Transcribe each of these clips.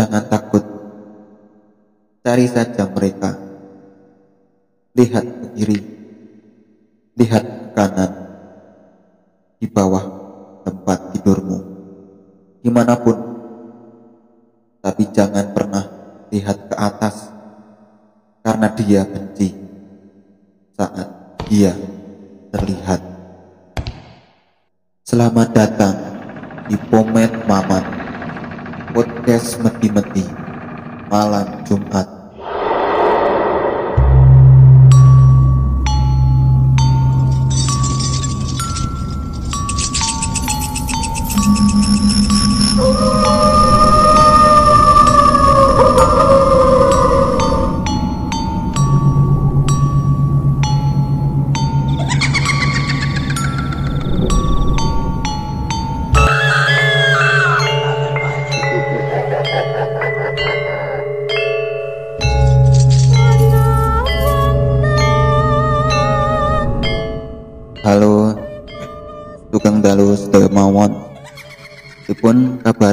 Jangan takut. Cari saja mereka. Lihat ke kiri. Lihat ke kanan. Di bawah tempat tidurmu. Di mana pun. Tapi jangan pernah lihat ke atas. Karena dia benci. Saat dia terlihat. Selamat datang di Pomet Mamat Podcast Meti-Meti Malam Jumat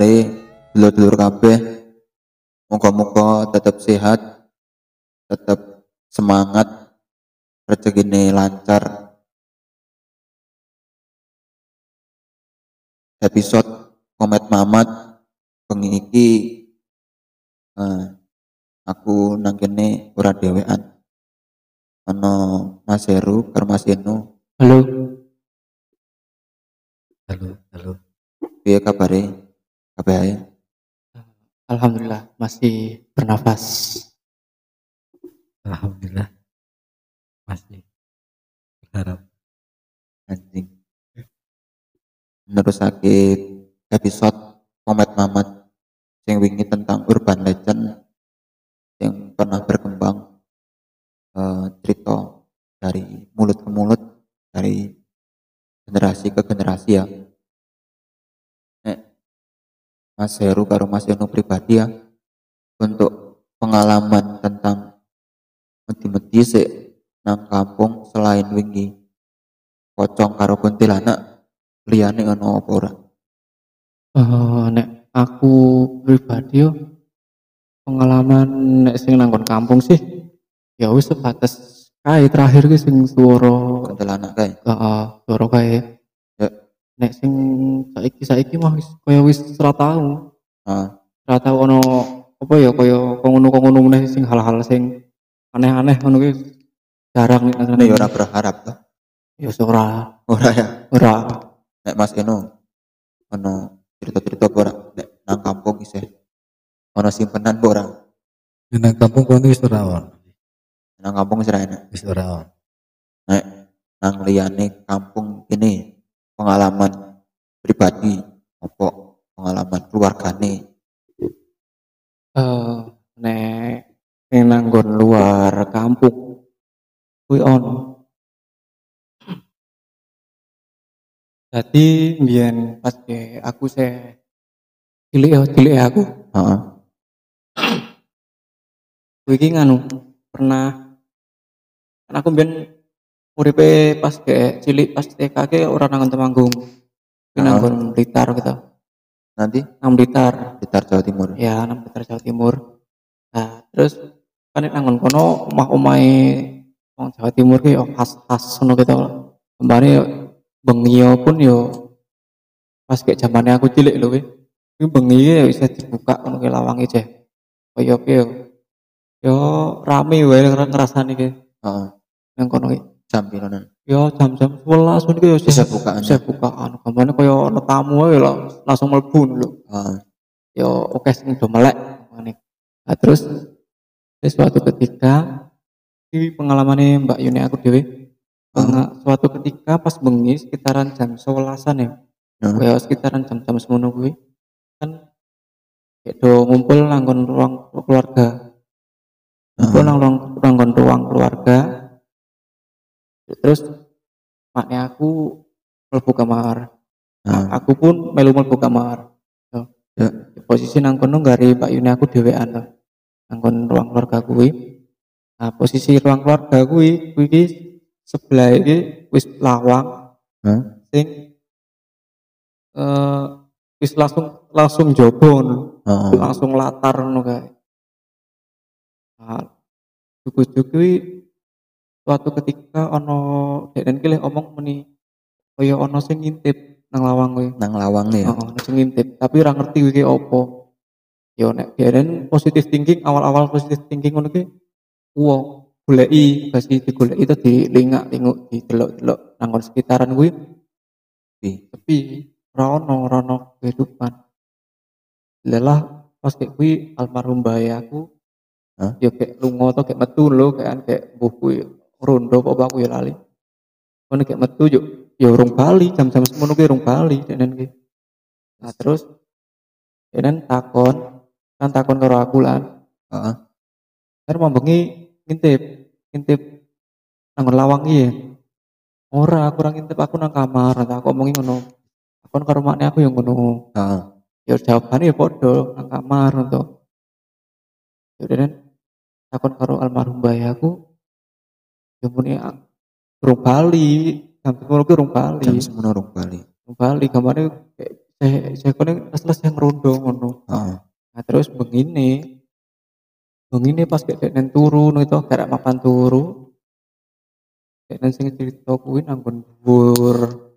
Kabare dulur-dulur kabeh. Moga-moga tetap sehat Tetap semangat Rezekine lancar. Episode Komet Mamat Bengi iki eh, Aku nang kene ora dhewean Ono Mas Heru karo Mas Eno Halo, Halo, halo. Piye kabare? Kabeh ae? Alhamdulillah masih bernafas. Alhamdulillah. Masih berharap. anjing nerusake episode Komet Mamat yang wingi tentang urban legend yang pernah berkembang eh, cerita dari mulut ke mulut dari generasi ke generasi ya Mas Heru karo Mas Eno pribadi ya. Untuk pengalaman tentang meti-meti sik nang kampung selain wingi pocong karo kuntilanak liyane ono apa ora? Eh, nek aku pribadi yo pengalaman nek sing nanggon kampung sih ya wis sebatas kae terakhir ki sing swara kuntilanak kae? Heeh swara kae. Ya. Nek sing saiki saiki mah wis kaya wis ora tau. Ah ora tau ono apa ya kaya ngono-ngono meneh sing hal-hal sing aneh-aneh ngono ki jarang nek ini ora berharap tuh ya wis ora. Ora ya? Ora. Nek Mas Eno ono cerita-cerita apa ora? Nek nang kampung isih. Ono simpenan apa ora? Nang kampung kono wis ora on. nang kampung wis ora enak. Wis ora on. nek nang liyane kampung ini pengalaman pribadi apa pengalaman keluargane? Eh nek nanggon luar kampung kuwi ono. Jadi mbiyen pas ke aku se cilik ya cilik ya aku. Heeh. Iki nganu pernah kan aku mbiyen uripe pas ke cilik pas TK ke ora nang Temanggung. Kuwi Ah. nanggon Blitar gitu. Nanti? Nang Blitar. Blitar Jawa Timur. Ya nang Blitar Jawa Timur. Nah terus kan nek nanggon kono omah-omahe wong Jawa Timur ki khas-khas ngono gitu. Kembali bengi yo pun yo pas kayak zamannya aku cilik lho kuwi bengi ya bisa dibuka ngono ki lawange ceh kaya piye yo yo rame wae ngrasani ki. Heeh. Nang kono ki jam piranan yo jam-jam 11 ngono ki yo bisa bukaan bisa bukaan gambarnya kaya ana tamu ae lho langsung mlebu lho. Heeh yo oke sing do melek ngene. Nah, terus terus suatu ketika ini pengalamannya Mbak Yuni aku dewe Penga- suatu ketika pas bengi sekitaran jam 11-an ya. Heeh. kaya sekitaran jam-jam semono kuwi kan kayak do ngumpul nanggon ruang keluarga. Ngumpul nang ruang ruang keluarga terus maknya aku mlebu kamar heeh aku pun melu mlebu kamar Yo. Ya. posisi nang kono gari Mbak Yuni aku dhewean to nang kon ruang keluarga kuwi nah posisi ruang keluarga kuwi kuwi iki sebelah iki wis lawang Hah? sing eh wis langsung langsung jobo langsung latar kae. Nah, juku-juku kuwi suatu ketika ono denen ki lek omong meni kaya ono sing ngintip nang lawang kuwi. Nang lawang ya. Heeh, ono sing ngintip, tapi ora ngerti iki opo. Yo nek biaren positive thinking awal-awal positive thinking ngono ki wong goleki basi digoleki itu dilingak-linguk didelok-delok nang sekitaran kuwi Pi. sepi ora ono ora ono kehidupan lelah pas kayak kuwi almarhum bayaku Hah? ya kayak lunga to kayak metu lho kayak kayak mbuh kuwi rondo apa aku ya lali ngono kayak metu yo ya urung bali jam-jam semono kuwi urung bali denen ki nah terus denen takon kan takon karo aku lan Heeh. Kan mau bengi ngintip, ngintip nang lawang iya. Ora, aku ora ngintip aku nang kamar, tak aku omongi ngono. Aku karo makne aku yang ngono. Heeh. Ya jawabannya ya padha nang kamar to. Ya udah takon karo almarhum bayaku. Ya muni ah, urung bali, jam ngono ki urung bali. Jam semono rong bali. Urung bali gamane kayak saya saya kone selesai ngerondo ngono. Heeh. Nah terus begini, begini pas kayak denen turu no itu kayak mapan turu, denen sing cerita kuwi nanggon dhuwur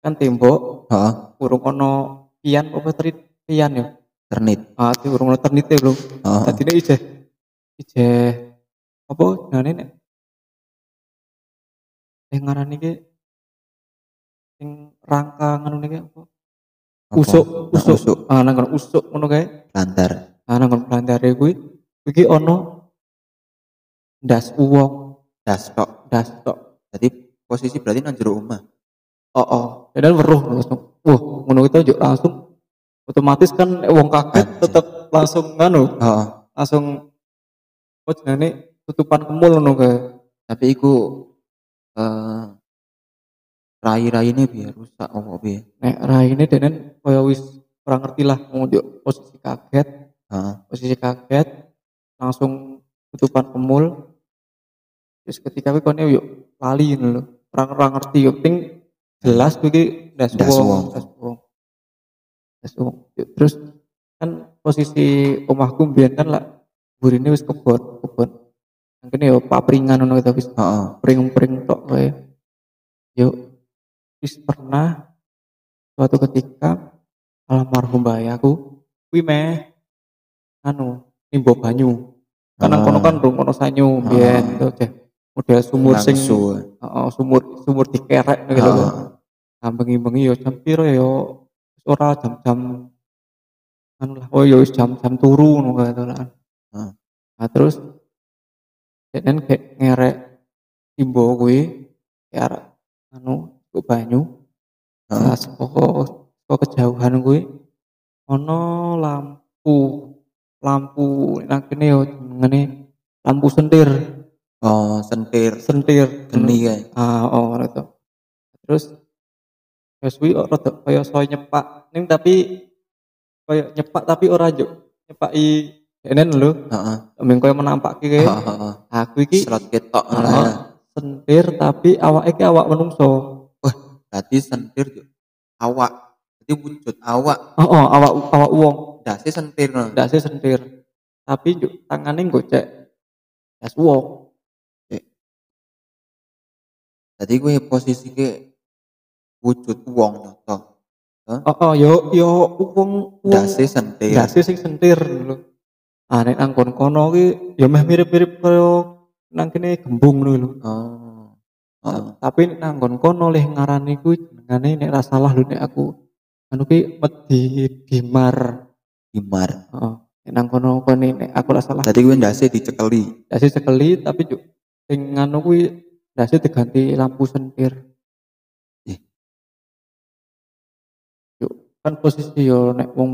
kan tembok Heeh. urung ono pian apa teri pian ya Ternit. ah urung ono ternite belum tadi ini ije ije apa nah ini yang ngaran iki sing rangka ngono niki apa usuk Nang usuk usuk. ah nanggon usuk ngono kae Lantar. Ah nang kon pelandare kuwi iki ono ndas uwong, Das tok. ndas tok. Jadi posisi berarti nang jero omah. Oh, oh. Dan weruh langsung. Wah, ngono itu juk langsung otomatis kan wong kaget tetep langsung nganu, Heeh. langsung apa jenenge tutupan kemul ngono kae. Tapi iku eh rai-rai ini biar rusak apa piye? Nek raine denen kaya wis ora ngerti lah mau juk posisi kaget, Heeh. posisi kaget langsung tutupan kemul. Terus ketika kuwi kone yuk lali ngono lho. Ora ora ngerti yo penting jelas kuwi ndas Ndas wong, ndas wong. Yuk, Terus kan posisi omahku mbiyen kan lah burine wis kebon, kebon. Mungkin yo papringan ngono kita wis Heeh. pring-pring tok wae. Yuk wis pernah suatu ketika almarhum bayaku kuwi meh anu nimbo banyu. Nang Ah. kono kan rung kono sanyu biyen Ah. itu ceh model sumur sing Langsu. heeh sumur sumur dikerek gitu. Heeh. Nah, bengi-bengi yo jam piro yo ora jam-jam anu lah oh yo jam-jam turu ngono to lah. Ah. Nah, terus denen kayak ngerek timbo kuwi kayak anu kok banyu. Heeh. Saka saka kejauhan kuwi ono lampu lampu nang kene yo jenenge lampu sentir Oh, sentir sentir geni kae. ah oh to terus wis kuwi rada kaya soy nyepak ning tapi kaya nyepak tapi ora juk nyepaki denen lho Heeh. kae Heeh, heeh. aku iki Slot ketok ngono ya. sentir tapi awake iki awak menungso Berarti sentir yo awak. Jadi wujud awak oh, oh awak awak wong dase sentir ndase sentir tapi juk tangane gocek das wong Jadi gue posisi ke wujud wong nyoto. oh, oh yo yo wong wong Dase sentir. Dasi sing sentir lho. Ah nek nang kono ki ya meh mirip-mirip kaya nang kene gembung ngono lho. Oh. Heeh. Tapi nek nang kono leh ngarani kuwi jenengane nek ra salah lho nek aku anu ki Medi Dimar. Gimar. Heeh. Nek nang kono kono nek aku ra salah Jadi gue ndase dicekeli. dasi sekeli tapi juk sing anu kuwi dasi diganti lampu sentir. Yuk, kan posisi yo nek wong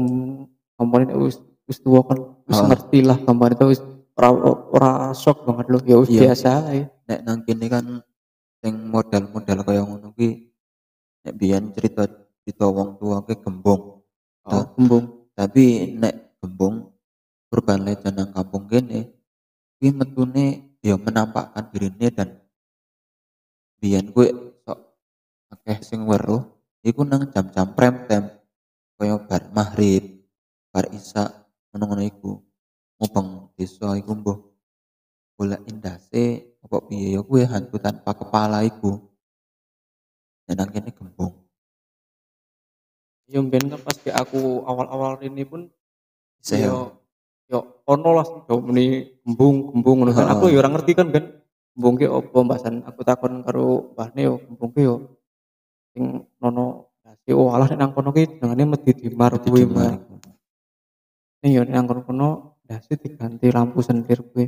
ngomongin nek wis wis tuwa kan wis Ah. ngerti lah gambar itu wis ora ora shock banget loh ya wis Iya. biasa ae. Nek nang kene kan sing modal-modal kaya ngono kuwi nek biyen cerita cerita wong tua ke gembong. Oh, gembung. Tapi nek gembong urban legend nang kampung kene kuwi metune ya menampakkan dirine dan biyen kuwi sok akeh sing weruh iku nang jam-jam prime time kaya bar maghrib bar isya ngono-ngono iku. Mubeng desa iku mbuh golek indase apa piye? Ya kuwi hantu tanpa kepala iku. Dan nang kene gembung Yo mbiyen kan pas aku awal-awal ini pun Bisa ya? yo yo ono lah yo muni gembung gembung ngono. Kan. Aku yo ora ngerti kan kan gembung ki opo mbasan aku takon karo mbahne yo gembung ki yo sing nono dasi oh alah nek nang kono ki dengane medi dimar kuwi Yo nek nang kono dasi diganti lampu sentir kuwi.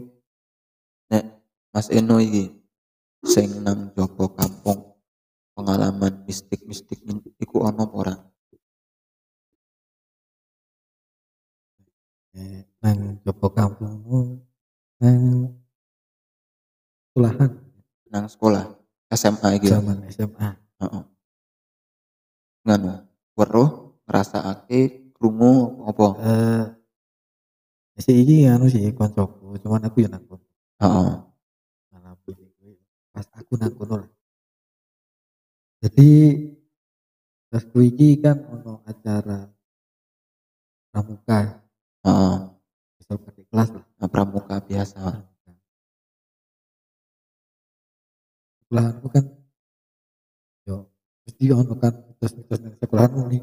nek Mas Eno iki sing nang jopo kampung pengalaman mistik-mistik iku ono apa ora Eh, nang jopo kampungmu nang sekolahan nang sekolah SMA iki zaman SMA Heeh. Nganu, weruh ngrasakake krungu apa? eh si iki anu sih koncoku. Cuman aku ya nang kono Heeh. malah pas aku nang kono lah jadi pas iki kan ono acara pramuka. Heeh. pakai kelas lah. Nah, pramuka biasa. sekolahanku kan yo mesti ono kan mitos-mitos nang sekolahanmu nih.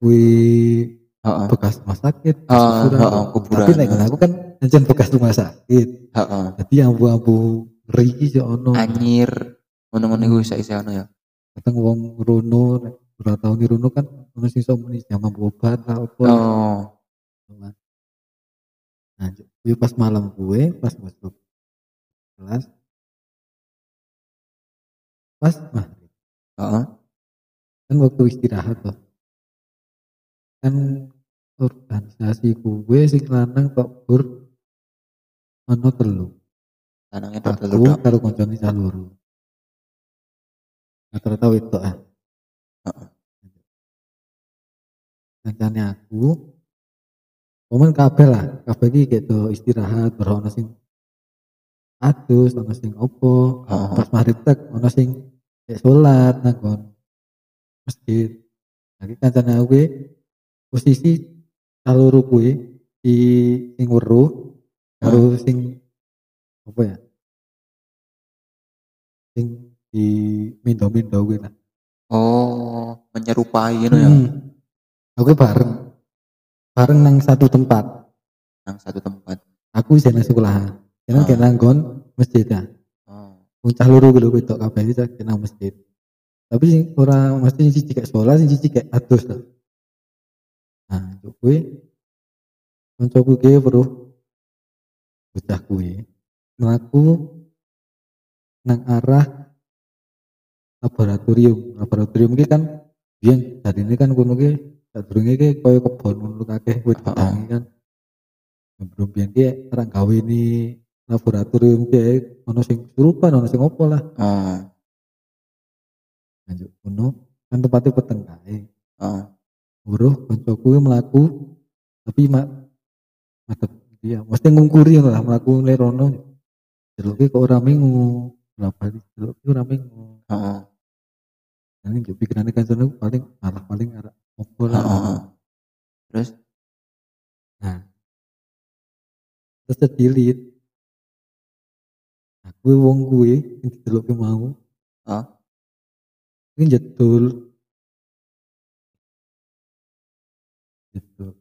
Kuwi Bekas rumah sakit kuburan. kuburan. tapi nek aku kan ancen bekas rumah sakit Heeh. jadi abu-abu ngeri iki sih ono Anyir ngono-ngono iku isa-isa ono ya. kadang wong rono nek ora tau ni rono kan ono sing iso muni jaman obat lah apa Oh. nah pas malam gue pas masuk kelas pas maghrib Heeh. kan waktu istirahat tuh kan organisasi gue sing lanang tok bur ono telu. Lanange tok telu karo koncone cah loro. Rata-rata wedok ah. Heeh. kancane aku Momen kabeh lah, kabeh iki gitu istirahat, baru ono sing adus, ono sing opo, pas maghrib tek ono sing kayak sholat nang masjid. Lagi kancane aku kuwi posisi kaloro kuwi di sing weruh karo sing apa ya? Sing di mindo-mindo kuwi lah. Oh, menyerupai ngono ya. Hmm. Aku bareng bareng nang satu tempat. Nang satu tempat. Aku sih nang sekolah. Jangan Ah. kayak nanggon masjid ya. Oh. Puncak luru gitu gitu kabeh iki saya nang masjid. Tapi sing ora mesti sing siji kayak sholat, sing siji kayak adus lah. Nah, itu kuwi kancaku ki weruh bocah kuwi mlaku nang arah laboratorium. Laboratorium ki kan biyen dari ini kan kono ki sadurunge ki koyo kebon ngono akeh wit kedangi kan. Belum biyen ki orang gawe ini laboratorium ki ono sing kesurupan, ono sing opo lah. Oh. Lanjut kono kan tempatnya peteng kae. Oh. Buruh koncoku ki mlaku tapi mak madep dia mesti ngungkuri lah mlaku lerono. Jeluke kok ora mengu. Berapa di jeluk ki ora mengu. Heeh. Ini juga pikirannya kan sana paling arah paling arah opo lah. Terus Nah, terus terdilit. Gue wong gue yang mau, oh, ini jedul. Jedul.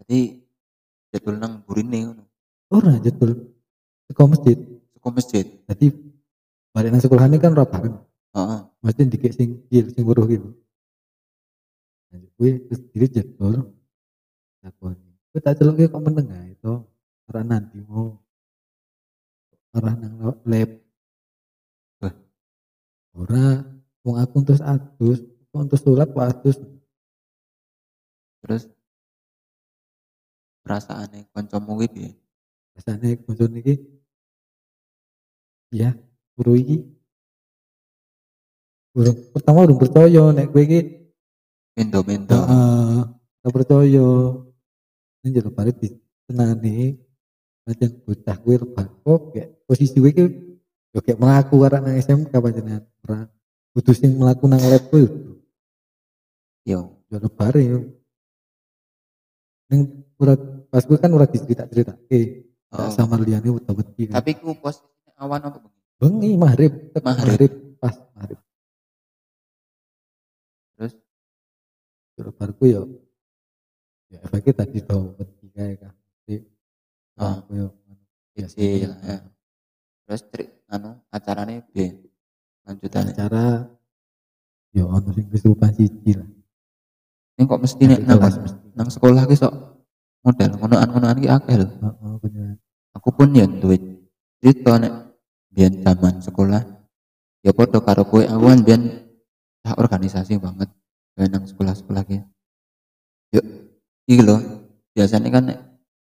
jadi jadwal nang burine ngono. Ora jedul. Seko masjid. Saka masjid. Jadi balik nang sekolahane kan ora bareng. Heeh. Mesti dikit sing kil sing weruh gitu. Gue terus diri jedul. Takon. Gue tak celok kok meneng ae itu. Ora nanti mau. Arah nang lab. Ora wong aku terus adus, terus kok adus. Terus? Perasaane kancamu kuwi piye? Rasane konco niki ya, guru iki. Urung pertama urung percaya nek kowe iki. Mendo-mendo. heeh, ora percaya. Ini jero bare ditenani pancen bocah kuwi rebah kok posisi kowe iki yo kayak mlaku arek nang SMK panjenengan. Ora kudu sing mlaku nang lab kuwi Yo, lebare yo ning ora pas gue kan ora dicerita-cerita eh Oh. sama liane wedi kan Tapi ku posisinya awan apa bengi? bengi maghrib Maghrib. pas maghrib Terus terus baru yo ya efeknya tadi tau wedi kae kan jadi Ah. aku yo biasa Kecil, ya. terus trik anu acaranya B lanjutannya. acara yo ono sing kesurupan siji lah Ini kok mesti nek Nanti nang, nang sekolah ki sok model ngonoan-ngonoan ki akeh lho. Heeh, bener. Aku pun ya duwe cerita nek biyen zaman sekolah ya padha karo kowe aku kan biyen tak organisasi banget biyen nang sekolah-sekolah ki. Yuk, iki lho biasanya kan nek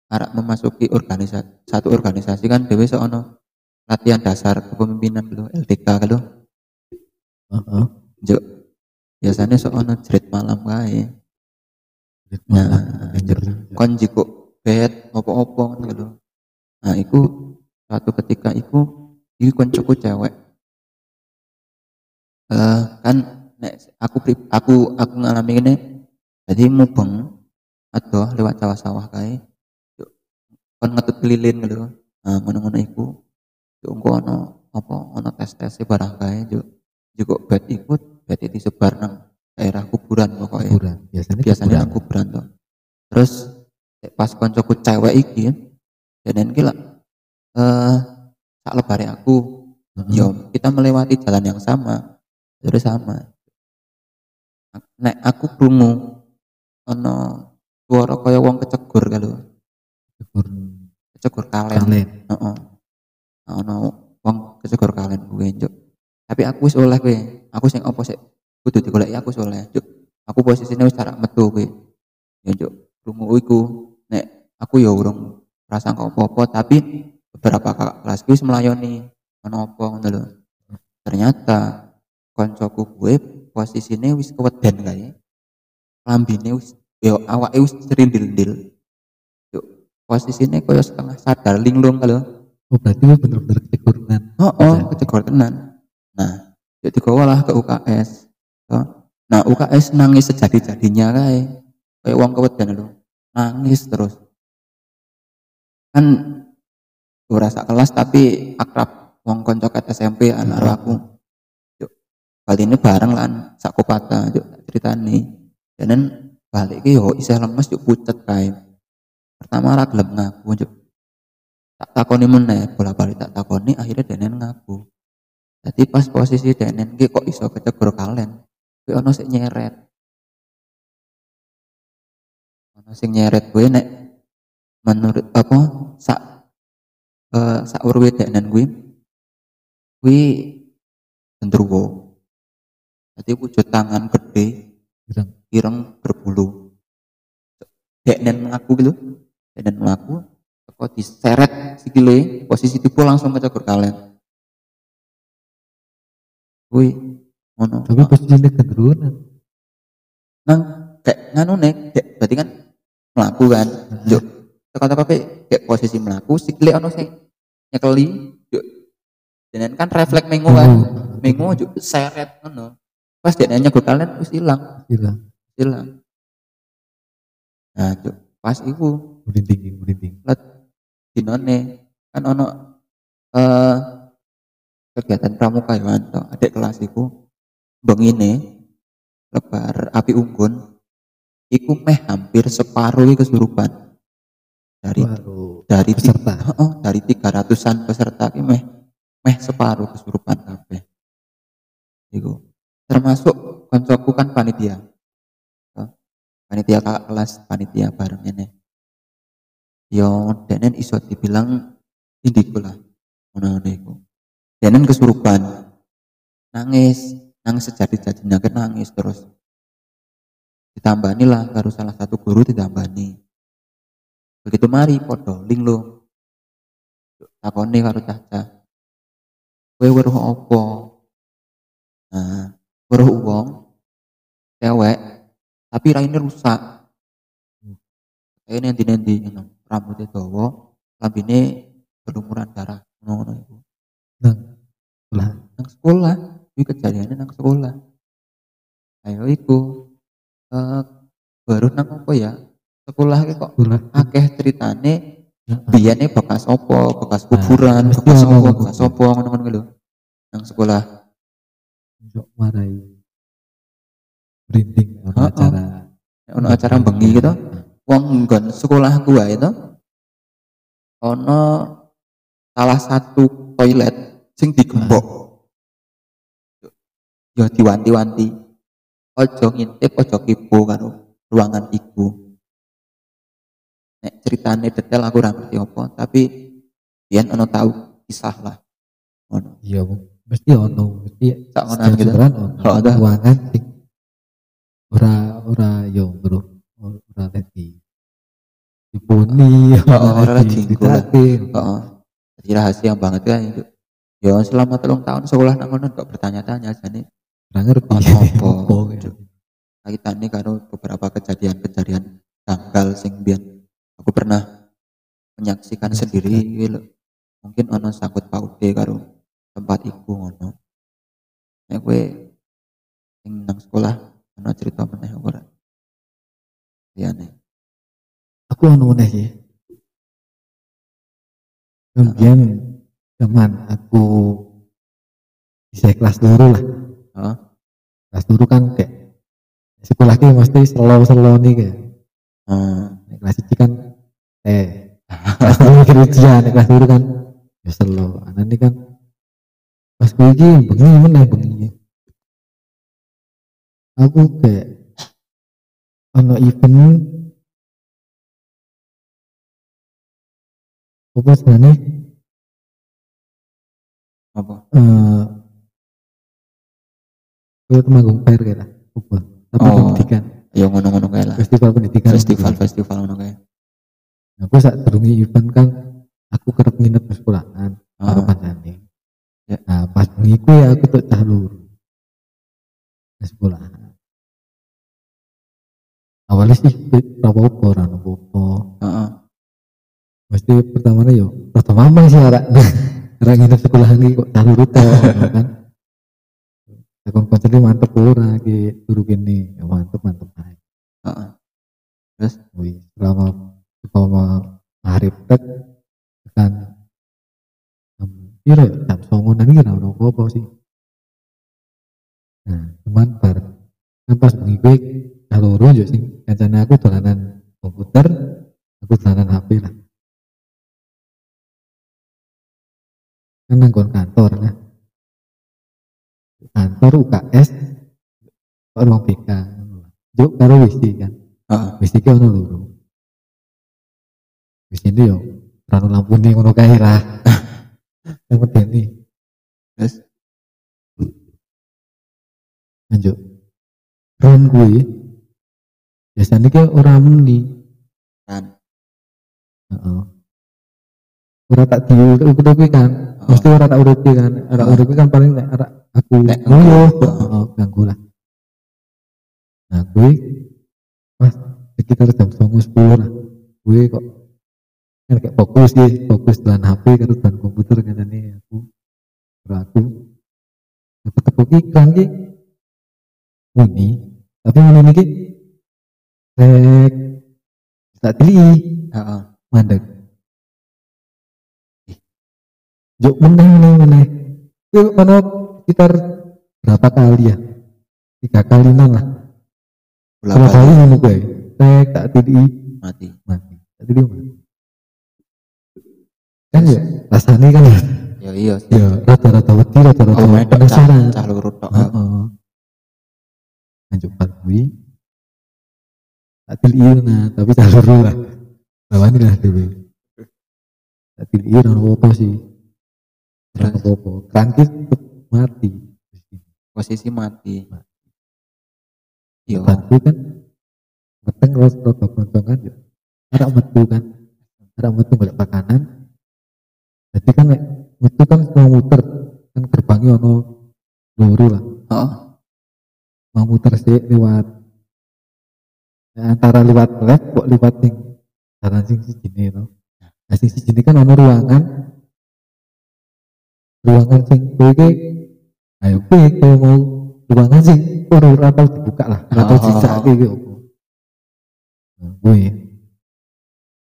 arek memasuki organisasi satu organisasi kan dhewe sok ono latihan dasar kepemimpinan lho LDK lho. Heeh. Juk biasanya sok ono jerit malam kae. Nah, Nah, anjir. kon jiko bed opo-opo ngono lho. Nah, iku suatu ketika iku iki koncoku cewek. Eh kan nek aku aku aku ngalami ini jadi mubeng atau lewat sawah-sawah kae yuk, kon ngetut lilin lho. Nah, ngono-ngono iku engko ono apa ono tes-tes barang kae yuk jiko bed ikut bed disebar nang daerah kuburan pokoknya. Kuburan. Biasanya biasanya kuburan. aku berantem terus pas koncoku cewek iki dan iki lah eh sak lebare aku. Heeh. yo kita melewati jalan yang sama. Terus sama. Nek aku krungu ono suara kaya wong kecegur kalau Kuburan kecegur kalen. Heeh. Nah, ono wong kecegur kalen kuwi njuk tapi aku wis oleh kuwi aku sing opo sik? Kudu digoleki aku wis oleh. Njuk aku posisine wis jarak metu kuwi ya njuk krungu iku nek aku ya urung prasangka apa-apa tapi beberapa kakak kelas wis melayani. Ono apa ngono lho. Ternyata koncoku gue posisine wis keweden kae. Lambine wis yo awake wis cerindil-ndil. Yuk, posisine kaya setengah sadar linglung kalau oh berarti bener-bener kekurangan Oh, oh kecegor tenan. Nah, jadi digawa lah ke UKS. Toh. Nah, UKS nangis sejadi-jadinya kae. Kayak wong keweden lho. Nangis terus. Kan ora sak kelas tapi akrab wong konco SMP anak karo aku. Yuk, kali ini bareng lan sak kopata yuk ceritani. Dan balik ki yo isih lemes yuk pucet kae. Pertama gelem ngaku yuk tak takoni meneh bola balik tak takoni akhirnya denen ngaku jadi pas posisi denen ki kok iso kecegur kalen kuwi ono sing nyeret. Ono sing nyeret kuwi nek menurut apa sak eh sak urwe denen kuwi kuwi gendruwo jadi wujud tangan gede Ireng. ireng berbulu. Denen melaku gitu denen melaku teko diseret sikile posisi tipu langsung kecegur kalen kuwi ngono. Tapi posisinya keturunan. Nang kayak nganu nek dek berarti kan melaku kan juk teko-teko kayak kayak posisi melaku sikile ono sing nyekeli juk dan kan refleks mengu kan Oh, mengu juk seret ngono. Pas dia nyegur kalen wis ilang. Hilang ilang. Nah juk pas iku. Merinding merinding. Dinone kan ono eh kegiatan pramuka ya Anto adik kelas iku. Bengine lebar api unggun iku meh hampir separuh kesurupan. Dari baru dari peserta? Heeh, dari 300-an peserta ki meh meh separuh kesurupan kabeh. Iku. Termasuk koncoku kan panitia. Panitia kakak kelas panitia bareng ini yo denen iso dibilang indigo lah. Ngono iku denen kesurupan. Nangis. Nangis sejadi-jadinya kan nangis terus. Ditambani lah karo salah satu guru ditambani. Begitu mari podo linglung takoni karo caca. Kowe weruh apa? Nah weruh wong cewek tapi raine rusak. Kayak nanti nanti rambutnya dawa lambine berlumuran darah ngono iku lah nang sekolah iki kejadiannya nang sekolah ayo iku Eh, baru nang apa ya? Sekolah kok Sekolah. akeh ceritane Heeh. biyane bekas opo, bekas kuburan, Nah, mesti bekas opo, bekas opo ngono-ngono lho. Nang sekolah. Untuk marai branding ono acara ono acara bengi gitu, wong nggon sekolahku wae to. Ono salah satu toilet sing digembok. Ya diwanti-wanti. Ojo ngintip, ojo kipo karo ruangan iku. Nek ceritane detail aku ora ngerti apa, tapi yen ono tahu kisah lah. Ono. iya Bu. mesti ono mesti Sak ngono gitu. ono Oh, ada. ruangan sing ora ora yo bro ora lagi dipuni Oh, ora lagi dienggo. diceritake. Heeh. Jadi rahasia banget kan itu. Ya selama telung tahun sekolah nang kono kok bertanya-tanya jane. Ora ngerti. Ono apa? Ya. kaitannya karo beberapa kejadian-kejadian tanggal sing biyen aku pernah menyaksikan sendiri mungkin ono sangkut paude karo tempat iku ngono. Nek kowe sing nang sekolah ono cerita meneh ora? Liyane aku ono meneh sih kemudian zaman aku bisa kelas dulu lah. Heeh. kelas dulu kan kayak sekolah ki mesti selo selo nih kayak. Eh, Nek kelas iki kan eh kelas dulu ujian nek kelas dulu kan. Ya selo nanti kan. Pas gue iki bengi meneh bengi. Aku kayak ono event apa sebenarnya apa? Eh gue temanggung fair kayak lah apa tapi Oh. pendidikan. ya ngono-ngono kae lah. Festival pendidikan. Festival-festival ngono kae aku saat durungi event kan aku kerap nginep di sekolahan karo Heeh. kancane Ya. nah pas bengi ku ya aku tuh cah di sekolahan. Awalnya sih apa-apa ora apa-apa Heeh. mesti pertamanya yo rada mamang sih ora ora nginep sekolahan iki kok lur to ngono kan? Takon pancene mantep ora ki turu kene ya mantep mantep ae Heeh. wih selama selama hari tek tekan jam piro ya jam songo nanti kira ono apa sih? Nah cuman bar kan pas bengi gue kalau yo sing kancane aku dolanan komputer aku dolanan HP lah kan nanggon kantor lah kantor UKS ruang BK juk karo WC kan. Heeh. wis iki ono loro wis ini yo rano lampu nih ngono kae lah. Yang medeni Terus lanjut. Ron gue biasanya ki ora muni. Kan. Heeh. Ora tak diurut-urut kan. Oh. mesti ora tak urut kan ora Oh. urut kan paling nek aku Nek ngoyo ganggu. lah nah gue pas sekitar jam songo sepuluh lah gue kok kan kayak fokus sih fokus dengan HP karo dengan komputer kan ini aku aku aku tepuk iklan ki muni tapi muni niki rek tak Heeh. mandek Juk meneh meneh meneh. Itu mana sekitar berapa kali ya? Tiga kalinan lah. Bola Kalau kali ngono gue. Tek tak tidi mati mati. Tak tidi mati. Kan ya rasanya kan ya. ya iya Ya rata-rata wedi rata-rata oh cah penasaran. cah lurut tok Heeh. Lanjut gue. Tak tidi nah tapi jalur lah. Lawan lah dhewe. Tak tidi ora apa sih. Krangkis tetep mati. posisi mati iya Bantu kan meteng terus rada gontongan ya. Ada metu kan. Ada metu balik makanan. Jadi kan nek metu kan mau muter kan gerbangnya ono loro lah. Heeh. Mau muter sih lewat ya, antara lewat left kok lewat sing jalan sing si jini no. Nah sing si jini kan ono ruangan ruangan sing kowe iki ayo kowe kowe mau ruangan sih ora ora tau dibuka lah ora tau disake iki opo gue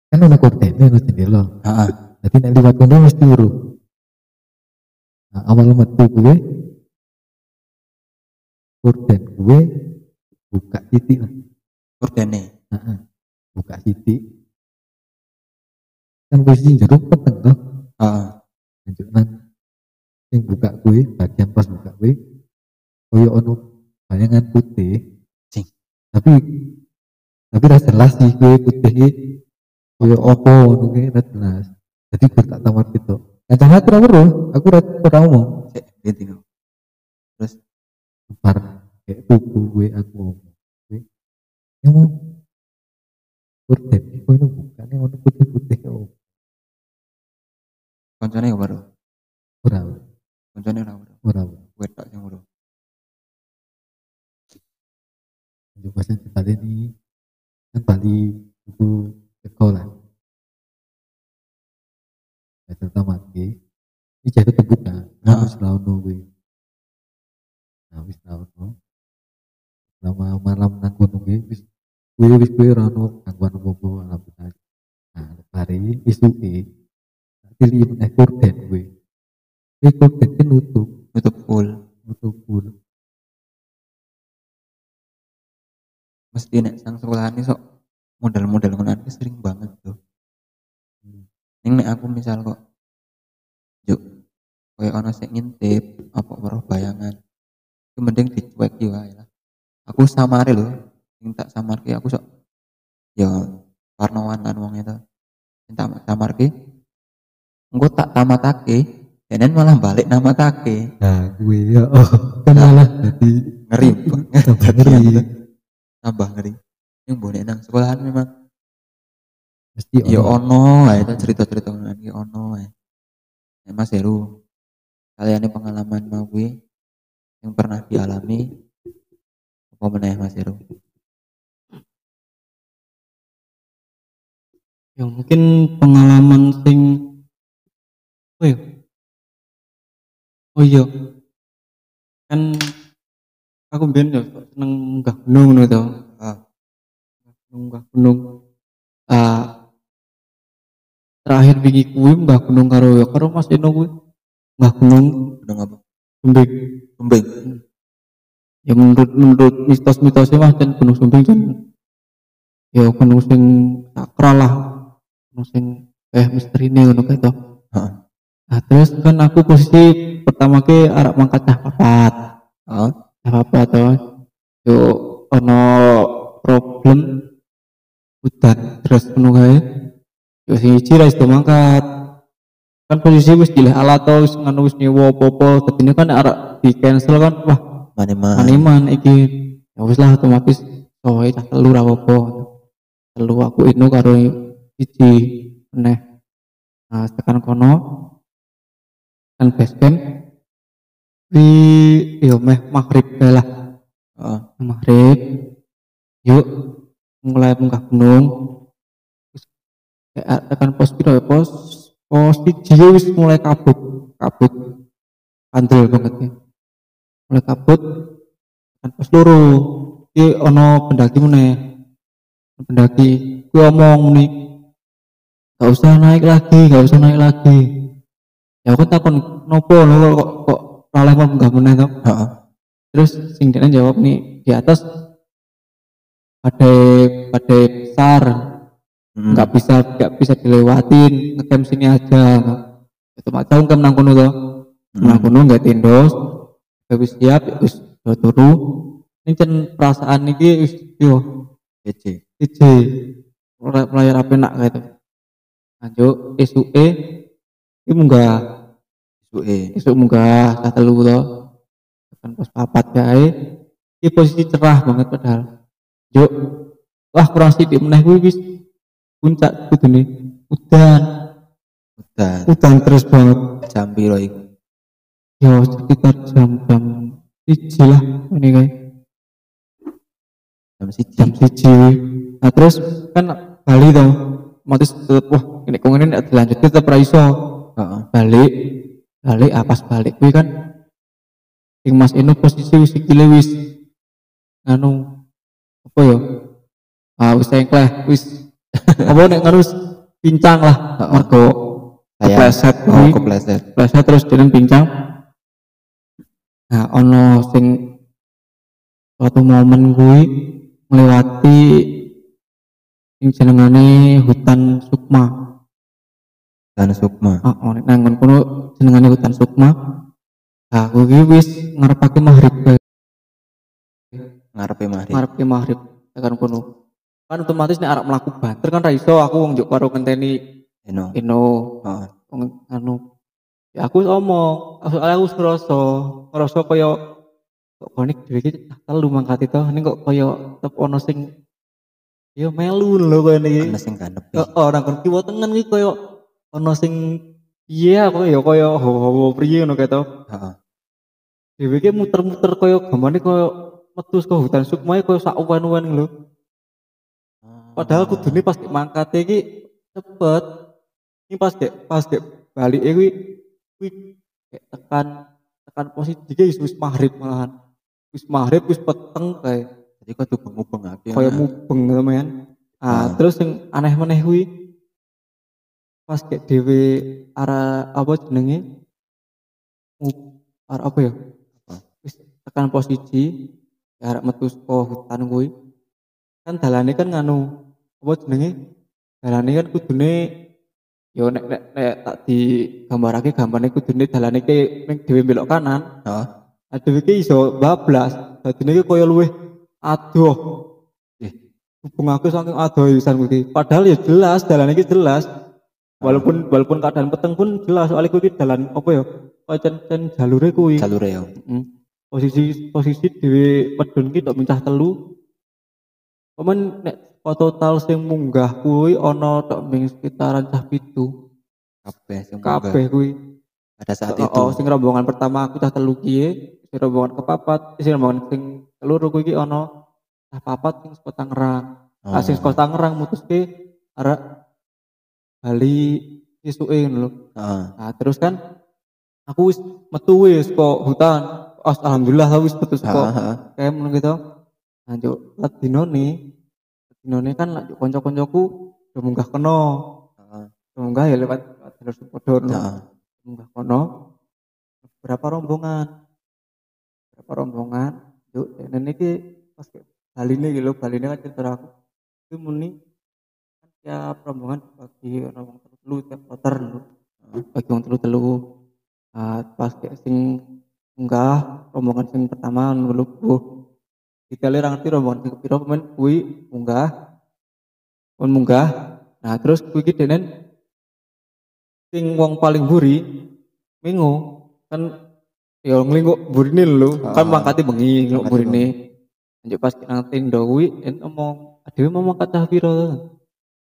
kan ono kordene ono jendela Heeh. jadi nek liwat kono mesti urung nah awal metu gue korden gue buka titik lah Kordene. Heeh. buka titik kan posisi jeruk peteng toh Heeh. lanjut nang yang buka gue bagian pas buka gue koyo ono bayangan putih. Cing. tapi tapi rasa jelas sih gue putih koyo opo ngono gue rasa jelas. Jadi gue tak tawar gitu. Kancang aku ora weruh aku ora ora ngomong. Binti no. Terus? Bar kayak tubuh gue aku ngomong. Gue ngomong Korden, kok ini bukan yang ono putih-putih oh. Koncone ya baru. ora Koncone ora baru. ora Wedok sing baru. Untuk bahasa Bali ini kan Bali itu sekolah. Bahasa mati. Ini jadi terbuka. Nah, Ah. wis laono gue. Nah, wis laono. Lama malam nang gunung gue wis gue wis gue rano gangguan apa-apa alhamdulillah. Nah, hari isuke pilih meneh korden gue. Ini korden kan nutup, Nutup full. nutup full. Mesti nek sang sekolahan ini sok model-model ngono sering banget tuh. Ini nek aku misal kok juk koyo ono sing ngintip apa weruh bayangan. Itu mending dicuek wae lah. Aku samare lho, sing tak samarke aku sok ya parnoan lan wong itu. Sing tak samarke engko tak tamatake, denen malah balik namatake. Nah, gue ya oh, kan malah jadi Ngeri banget. tambah ngeri. tambah ngeri. Yang bonek nang sekolahan memang Mesti ya ono. ono ae ta cerita-cerita ngono iki ono ae. Nek Mas Heru, kalian ini pengalaman mau gue yang pernah dialami apa meneh Mas Heru? ya mungkin pengalaman sing oh iya oh iya. Kan aku biyen ya seneng munggah gunung ngono to. Ah. munggah gunung. Ah. Terakhir wingi kuwi munggah gunung karo karo Mas Eno kuwi. Munggah gunung. Gunung apa? Sumbing. Sumbing. ya menurut menurut mitos-mitosnya mah kan gunung Sumbing kan ya gunung sing sakral lah. Gunung sing eh misteri ngono kae to. Heeh. Nah terus kan aku posisi pertama ke arah mangkat cah papat, Oh, cah papat tuh. Yo ono problem hutan terus penuh. Yo sing iki ra iso mangkat. Kan posisi wis dileh alat to wis nganu wis nyewa apa-apa, dadine kan arek di cancel kan wah maneman. maniman iki. Ya wis lah otomatis soe cah telu ra apa. Telu aku inu karo siji meneh. Nah, tekan kono kan base camp di yo meh maghrib lah. Oh, maghrib. Yuk mulai munggah gunung. Tekan pos piro ya pos? Pos siji wis mulai kabut. Kabut. Andel banget ya. Mulai kabut. Tekan pos loro. Iki ono pendaki meneh. Pendaki. Kuwi omong nih gak usah naik lagi gak usah naik lagi ya aku takon nopo lo kok kok, kok lalai meneh to heeh. Terus sing jawab nih di atas badai badai besar Hmm. nggak bisa nggak bisa dilewatin ngecamp sini aja itu mak tahu kan nang kono to Hmm. nang kono nggak tindos habis siap wis do turu ini cen perasaan iki wis yo Kece. ije mulai mulai rapi nak kayak itu lanjut isuke ini munggah Suke. esuk munggah cah telu to. Tekan pos papat kae. Iki posisi cerah banget padahal. Yuk wah kurang sithik meneh kuwi wis. Puncak kudune. Udan. Udan. udan terus banget. Jam piro iku? ya sekitar jam-jam siji lah ini kae. Jam siji. jam siji. Nah terus kan Bali to. Otomatis tetep wah ini kok ini dilanjut tetep ra iso. Heeh. balik balik apa balik kuwi kan Ing Mas Eno posisi wis sikile wis anu apa ya? Ah wis engkleh, wis apa nek wis pincang lah mergo kepleset oh, kepleset. Kepleset terus jeneng pincang. Nah, ono sing suatu momen kuwi melewati sing jenengane hutan Sukma. Dan Sukma. Heeh, nek nang kono jenengane hutan Sukma. Nah, kuwi wis ngarepake maghrib. Ngarepe mari. ngarepe maghrib tekan kono. Kan otomatis nek arep mlaku banter kan ra iso aku wong njuk karo ngenteni Eno. Eno Heeh. wong anu. Ya aku omong, soalnya aku ngerasa, ngerasa kaya kok konek dhewe iki telu mangkat itu, ini kok kaya tetep ono sing ya melu lho kaya niki. Ana sing kanepi. Heeh, kon kiwa tengen iki kaya ono sing iya aku ya kaya hawa-hawa priye ngono kae to. Heeh. Iki muter-muter kaya gamane kaya metu ke hutan sukma kaya sak uwan-uwan lho. Padahal kudune pas dek mangkate iki cepet. Ini pas dek pas dek balik kuwi kuwi tekan tekan posisi iki wis- wis maghrib malahan. Wis maghrib wis peteng kae Jadi kok tuh mubeng-mubengake. kaya mubeng temen. Ah. Ah, terus yang aneh meneh kuwi pas kayak dhewe arah apa jenenge arah apa ya? Wis tekan posisi ya arek metu saka hutan kuwi. Kan dalane kan nganu apa jenenge? Dalane kan kudune yo nek nek, nek tak digambarake gambarne kudune dalane ke ning dhewe belok kanan. Heeh. Nah, dhewe ki iso bablas. Dadine ki kaya luwih adoh. Ih. Hubung aku saking adoh wisan kuwi. Padahal ya jelas dalane iki jelas. Walaupun walaupun keadaan peteng pun jelas soalnya kuwi ki dalan apa ya? Kaya cen-cen jalure kuwi. Jalure yo. Mm. Posisi posisi dhewe medun ki tok mincah telu. Pemen nek total sing munggah kuwi ana tok ming sekitaran cah pitu. Kabeh sing. Kabeh kuwi. Pada saat Oh, itu. oh, sing rombongan pertama aku cah telu kiye, sing rombongan kepapat, sing rombongan sing keloro kuwi ana cah papat sing saka Tangerang. Ah, sing saka Tangerang mutuske arek Bali isuke ngono lho. Heeh. Nah, terus kan aku wis metu wis kok hutan. Oh, alhamdulillah aku wis metu heeh. kayak ngono gitu. Nah, juk let dinone. Dinone kan lak juk kanca-kancaku udah munggah kena. Heeh. Munggah ya lewat jalur sepodor. Heeh. munggah kono berapa rombongan berapa rombongan yuk ini pas kayak Bali ini gitu Bali ini kan cerita aku itu muni kan tiap rombongan bagi rombongan telu telu tiap kloter lho bagi orang telu telu nah, pas kayak sing munggah rombongan sing pertama dulu buh kita lihat ngerti rombongan sing kepiro pemain kui munggah pun munggah. Nah terus kui denen sing wong paling buri mingu kan ya nglinguk burine lho. Kan Ah. mangkate bengi nglinguk Mangkate burine lanjut pas nang tenda kuwi en ngomong adewe mau mangkat cah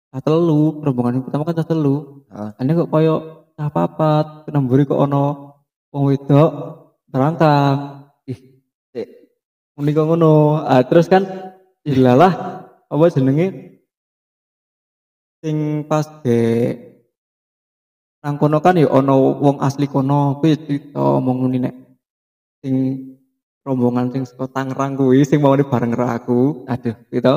piro cah telu rombongan yang pertama kan cah telu Heeh. ane kok koyo cah papat kena mburi kok ono wong wedok terangkang. Ih cek. Muni kok ngono. Ah terus kan ilalah apa jenenge? Sing pas de nang kono kan ya ono wong asli kono kuwi cerita omong ngene nek. Sing rombongan sing saka Tangerang kuwi sing mau bareng karo aku. Aduh. Gitu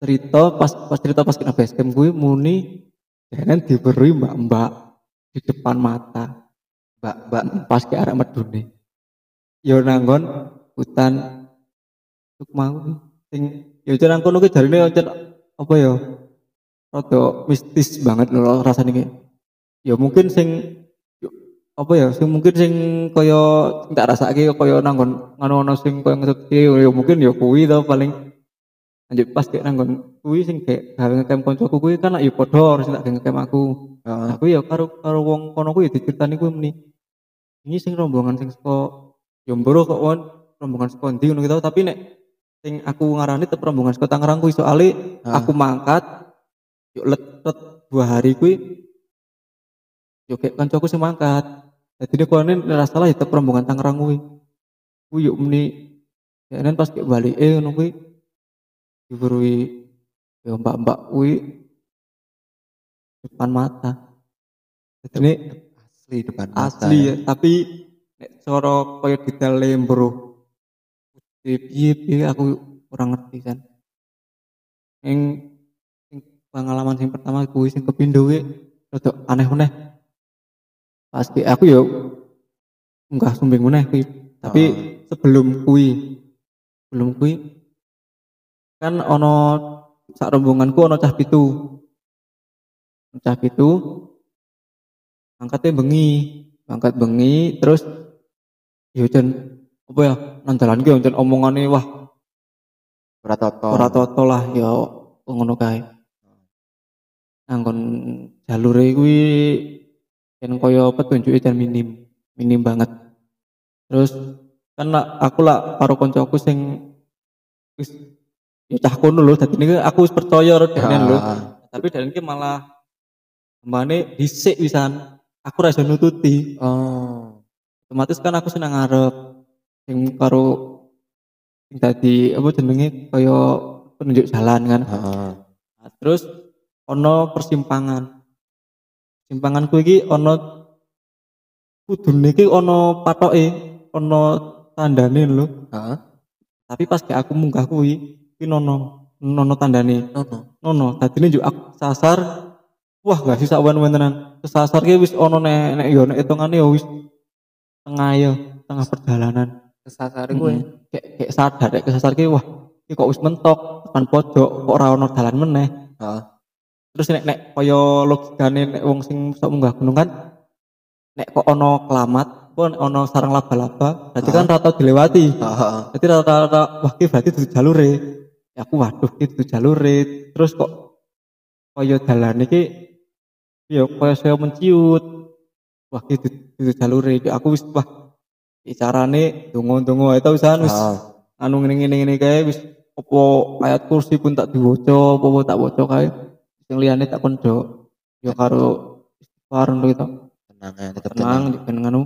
cerita pas pas cerita pas kena basecamp kuwi muni jangan diberi mbak-mbak di depan mata. Mbak, mbak. pas ke arah medune. Yo nanggon hutan. Sukma kuwi sing yo jan nang kono jarine jan apa ya rada mistis banget lho rasane ki. Ya mungkin sing yo, apa ya sing mungkin sing kaya sing tak rasake kaya nanggon ngono ono sing kaya ngetutke ya mungkin ya kuwi to paling lanjut pas kayak nanggon kuwi sing kayak gawe ngecamp koncoku kuwi kan lak ya padha sing tak ngecamp aku. Heeh. aku ya karo karo wong kono kuwi diceritani kuwi meni ini sing rombongan sing saka Jomboro kok won. Rombongan saka ndi? Ngono gitu tapi nek sing aku ngarani tetep rombongan saka Tangerang kuwi. Ah. aku mangkat yuk let, let dua hari kuwi yuk kayak kancaku sing mangkat. Jadi dia kone nggak salah ya tetep rombongan Tangerang kuwi. Kuwi yuk meni ya pas kayak balik eh ngono kuwi diberi ya mbak-mbak kuwi depan mata. Jadi ini Asli depan mata. asli ya. tapi nek cara kaya detaile mbro piye aku kurang ngerti kan. Yang pengalaman sing pertama kuwi sing kepindo kuwi rada aneh meneh. Pasti aku yo enggak sumbing meneh kuwi tapi sebelum kuwi sebelum kuwi kan ono sak rombonganku ono cah pitu. Cah pitu. Angkatnya bengi angkat bengi terus ya jan apa ya nang dalan ki jan omongane wah ora toto. ora toto lah ya ngono kae. Angkon jalure kuwi yen kaya petunjuke jan minim minim banget. Terus kan aku lah karo koncoku sing wis ya cah kono lho dadi ini aku wis percaya karo dene lho. Ah, tapi dan ki malah kembane dhisik wisan aku ra iso nututi. Oh. Otomatis kan aku senang ngarep sing karo sing dadi apa jenenge kaya penunjuk jalan kan. Heeh Nah, terus ono persimpangan. Persimpangan kuwi iki ono kudune iki ono patoke ono tandane lho. Heeh tapi pas kayak aku munggah kuwi kuwi nono nono tandane nono. Nono tadi juga aku sasar. Wah gak sih sakwan tenan kesasar ki wis ono nek nek yo nek hitungane yo wis tengah yo tengah perjalanan. Kesasar gue kayak kayak sadar nek kesasar ki wah iki kok wis mentok tekan pojok kok ora ono dalan meneh. Heeh terus nek nek kaya logikane nek wong sing sok munggah gunung kan nek kok ono kelamat pun ono sarang laba-laba berarti kan rata dilewati. Jadi rata-rata wah ki berarti itu jalure ya aku waduh itu jalure terus kok kaya dalan iki ya kaya saya menciut. Wah itu itu jalure Ya, aku wis wah carane dongo-dongo ae ta wisan wis heeh anu ngene ngene ngene kae wis opo ayat kursi pun tak diwaca opo tak waca kae. Sing liyane tak kondo ya karo istighfar ngono gitu tenang ya tetap tenang di anu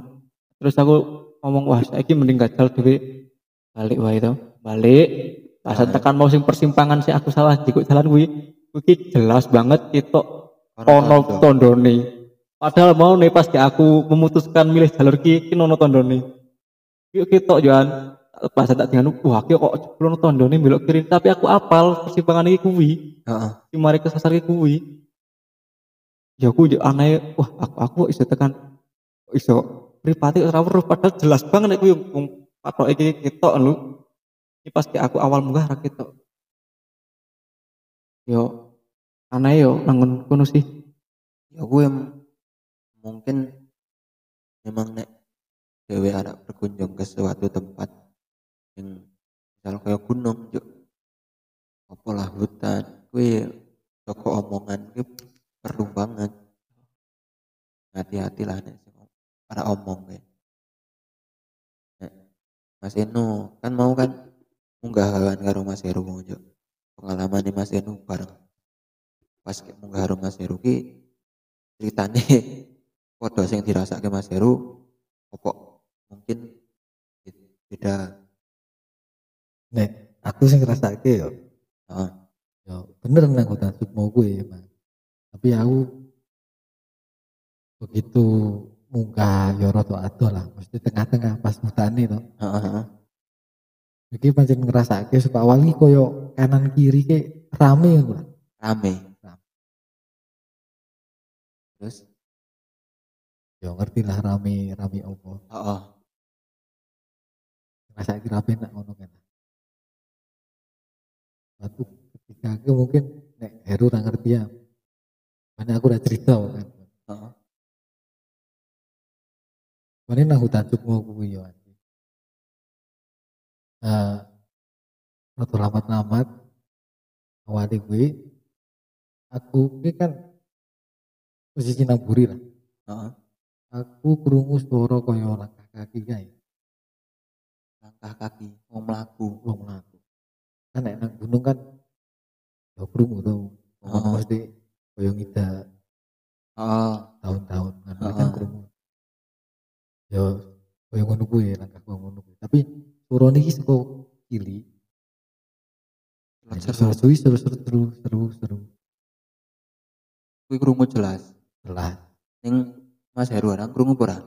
terus aku ngomong wah saiki mending gajal dhewe. Balik wae to. Balik pas Ah. tekan mau sing persimpangan sih aku salah jikuk jalan kuwi kuwi jelas banget ketok ono tondo. tondone. Padahal mau nih pas aku memutuskan milih jalur ki ki ono tondone. Yuk ketok Johan. Pas tak dengan wah ki kok ono tondone belok kiri. Tapi aku apal persimpangan iki kuwi. Heeh. Si mari kesasar ki kuwi. Ya aku yo aneh. Wah aku aku iso tekan iso pripati ora weruh. Padahal jelas banget nek kuwi patok iki ketok lho ini pas kayak aku awal munggah ra ketok yo aneh yo nangun kono sih. Ya gue m- mungkin memang nek dewe ada berkunjung ke suatu tempat yang misal kayak gunung juk apa lah hutan gue toko omongan gue perlu banget. Hati-hati lah nek para omong gue nek Mas Eno kan mau kan munggah kawan karo Mas Heru juk pengalaman di Mas Eno bareng. Pas munggah karo Mas Heru ki ceritane podo sing dirasake Mas Heru opo mungkin be- beda. Nek aku sing ngrasake yo. Heeh. yo bener nang hutan sukmo gue emang tapi aku begitu munggah yo rada ado lah. Mesti tengah-tengah pas hutane to. Heeh, heeh. Iki pancen ngrasake supaya awal iki koyo kanan kiri ke rame ngono. Rame. Rame. terus? Yo ngerti lah rame rame opo heeh. Ngrasake rame nak ngono kan. Waktu ketika aku mungkin nek Heru ora ngerti ya. Mana aku udah cerita kan. Heeh. Mana nang hutan sukmo kuwi yo anjing. Eh waktu lamat-lamat awalnya gue aku ini kan posisi nang buri lah. heeh Aku krungu suara kaya langkah kaki kae, langkah kaki mau melaku wong mlaku. Kan nek nang gunung kan yo krungu to. Ngono Oh. mesti kaya ngida heeh tahun-tahun kan Heeh. kan krungu. Yo kaya ngono kuwi langkah kaya ngono kuwi. Tapi suara niki saka kili. Seru seru seru seru seru seru seru. Kuwi krungu jelas. Jelas. Ning Mas Heru orang krungu ora?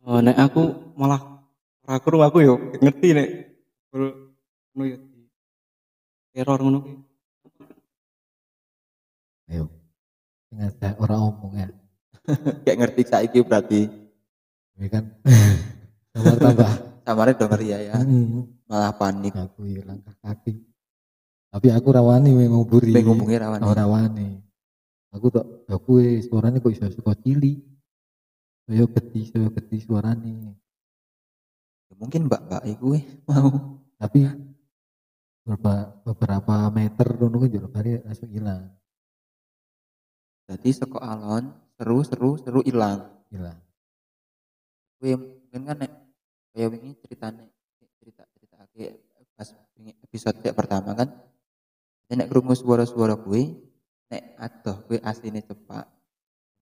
Oh, nek aku malah ora krungu aku yo ngerti nek ngono di teror ngono ki. Ayo. Ingat saya orang omong ya. Kayak ngerti saiki berarti. Ini kan? Tambah tambah. samarnya denger ya ya. Hmm, Malah panik. aku ya langkah kaki. Tapi aku rawani we nguburi. Pengen ngomongnya rawan. Oh, rawani. Aku tak aku eh, suaranya kok iso suka cili. Saya gede, saya gede suaranya. Ya, mungkin mbak-mbak iku eh, mau. Tapi beberapa beberapa meter ngono kan jero bari langsung hilang. Jadi seko alon seru seru seru hilang. Hilang. Kuwi mungkin kan nek kayak wingi ceritane cerita cerita pas wingi episode yang pertama kan nek krungu suara-suara kuwi nek adoh kuwi asline cepak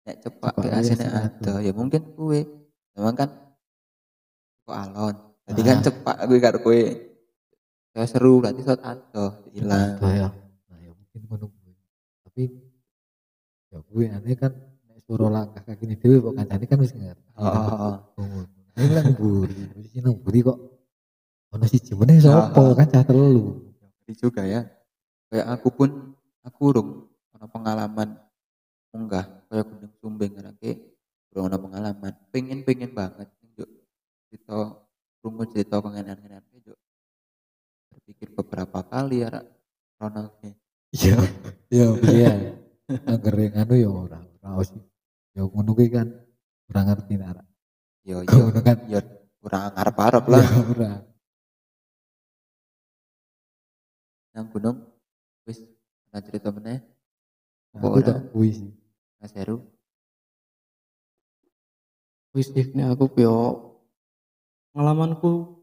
nek cepak kuwi Cepak kuwi asline adoh ya mungkin kuwi memang kan kok alon jadi Ah. kan cepak kuwi karo kuwi ya seru berarti saat adoh hilang Nah, ya. Nah, ya mungkin ngono kuwi. Tapi ya gue aneh kan nek suara langkah kaki ini dhewe kok kancane kan wis ngerti. oh, oh, oh. Ini lah ngeburi, mesti ngeburi kok. Ono siji meneh sapa Ah. kan cah telu. Ngeri juga ya kayak aku pun aku urung ono pengalaman munggah kayak gunung sumbing ngerake urung ono pengalaman pengen pengen banget njuk cerita rungu cerita pengenan-pengenan njuk berpikir beberapa kali ya. Ronald Iya. Iya, iya. Angger yang anu ya ora ora sih. Ya ngono kan ora ngerti nek arek. yo Kau yo ngono kan. yo ngarep-arep lah Ya ora. nang gunung wis ana cerita meneh apa Aku tak kuwi sih. Mas Heru Wis sih nek aku yo pengalamanku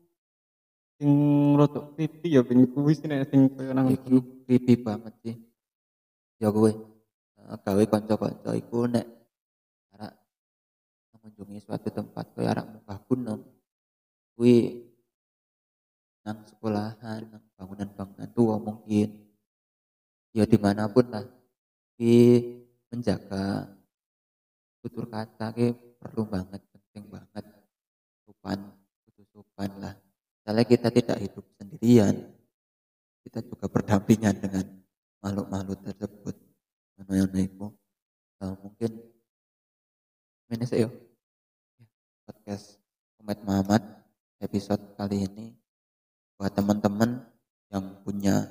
sing rodok creepy ya ben kuwi sih nek sing koyo nang Iku creepy banget sih. Ya gue gawe kanca-kanca iku nek arek mengunjungi suatu tempat koyo arek munggah gunung kuwi nang sekolahan, nang bangunan-bangunan tua mungkin. Ya di mana pun lah. Ki menjaga tutur kata ki perlu banget penting banget. Sopan kudu sopan lah. Misalnya kita tidak hidup sendirian kita juga berdampingan dengan makhluk-makhluk tersebut. Mana itu Eh, mungkin ini saya podcast Komet Muhammad episode kali ini. Buat teman-teman yang punya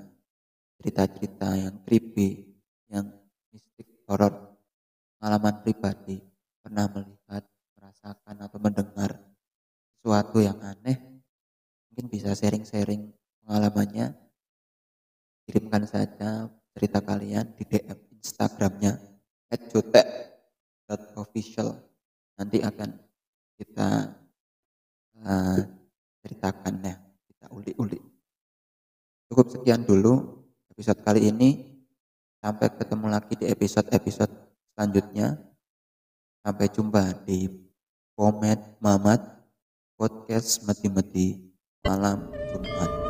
cerita-cerita yang creepy yang mistik horor pengalaman pribadi pernah melihat merasakan atau mendengar sesuatu yang aneh mungkin bisa sharing-sharing pengalamannya. Kirimkan saja cerita kalian di DM Instagramnya @jotek.official nanti akan kita eh, ceritakan ya kita ulik-ulik. Cukup sekian dulu episode kali ini. Sampai ketemu lagi di episode-episode selanjutnya. Sampai jumpa di Komet Mamat podcast Meti-Meti malam Jumat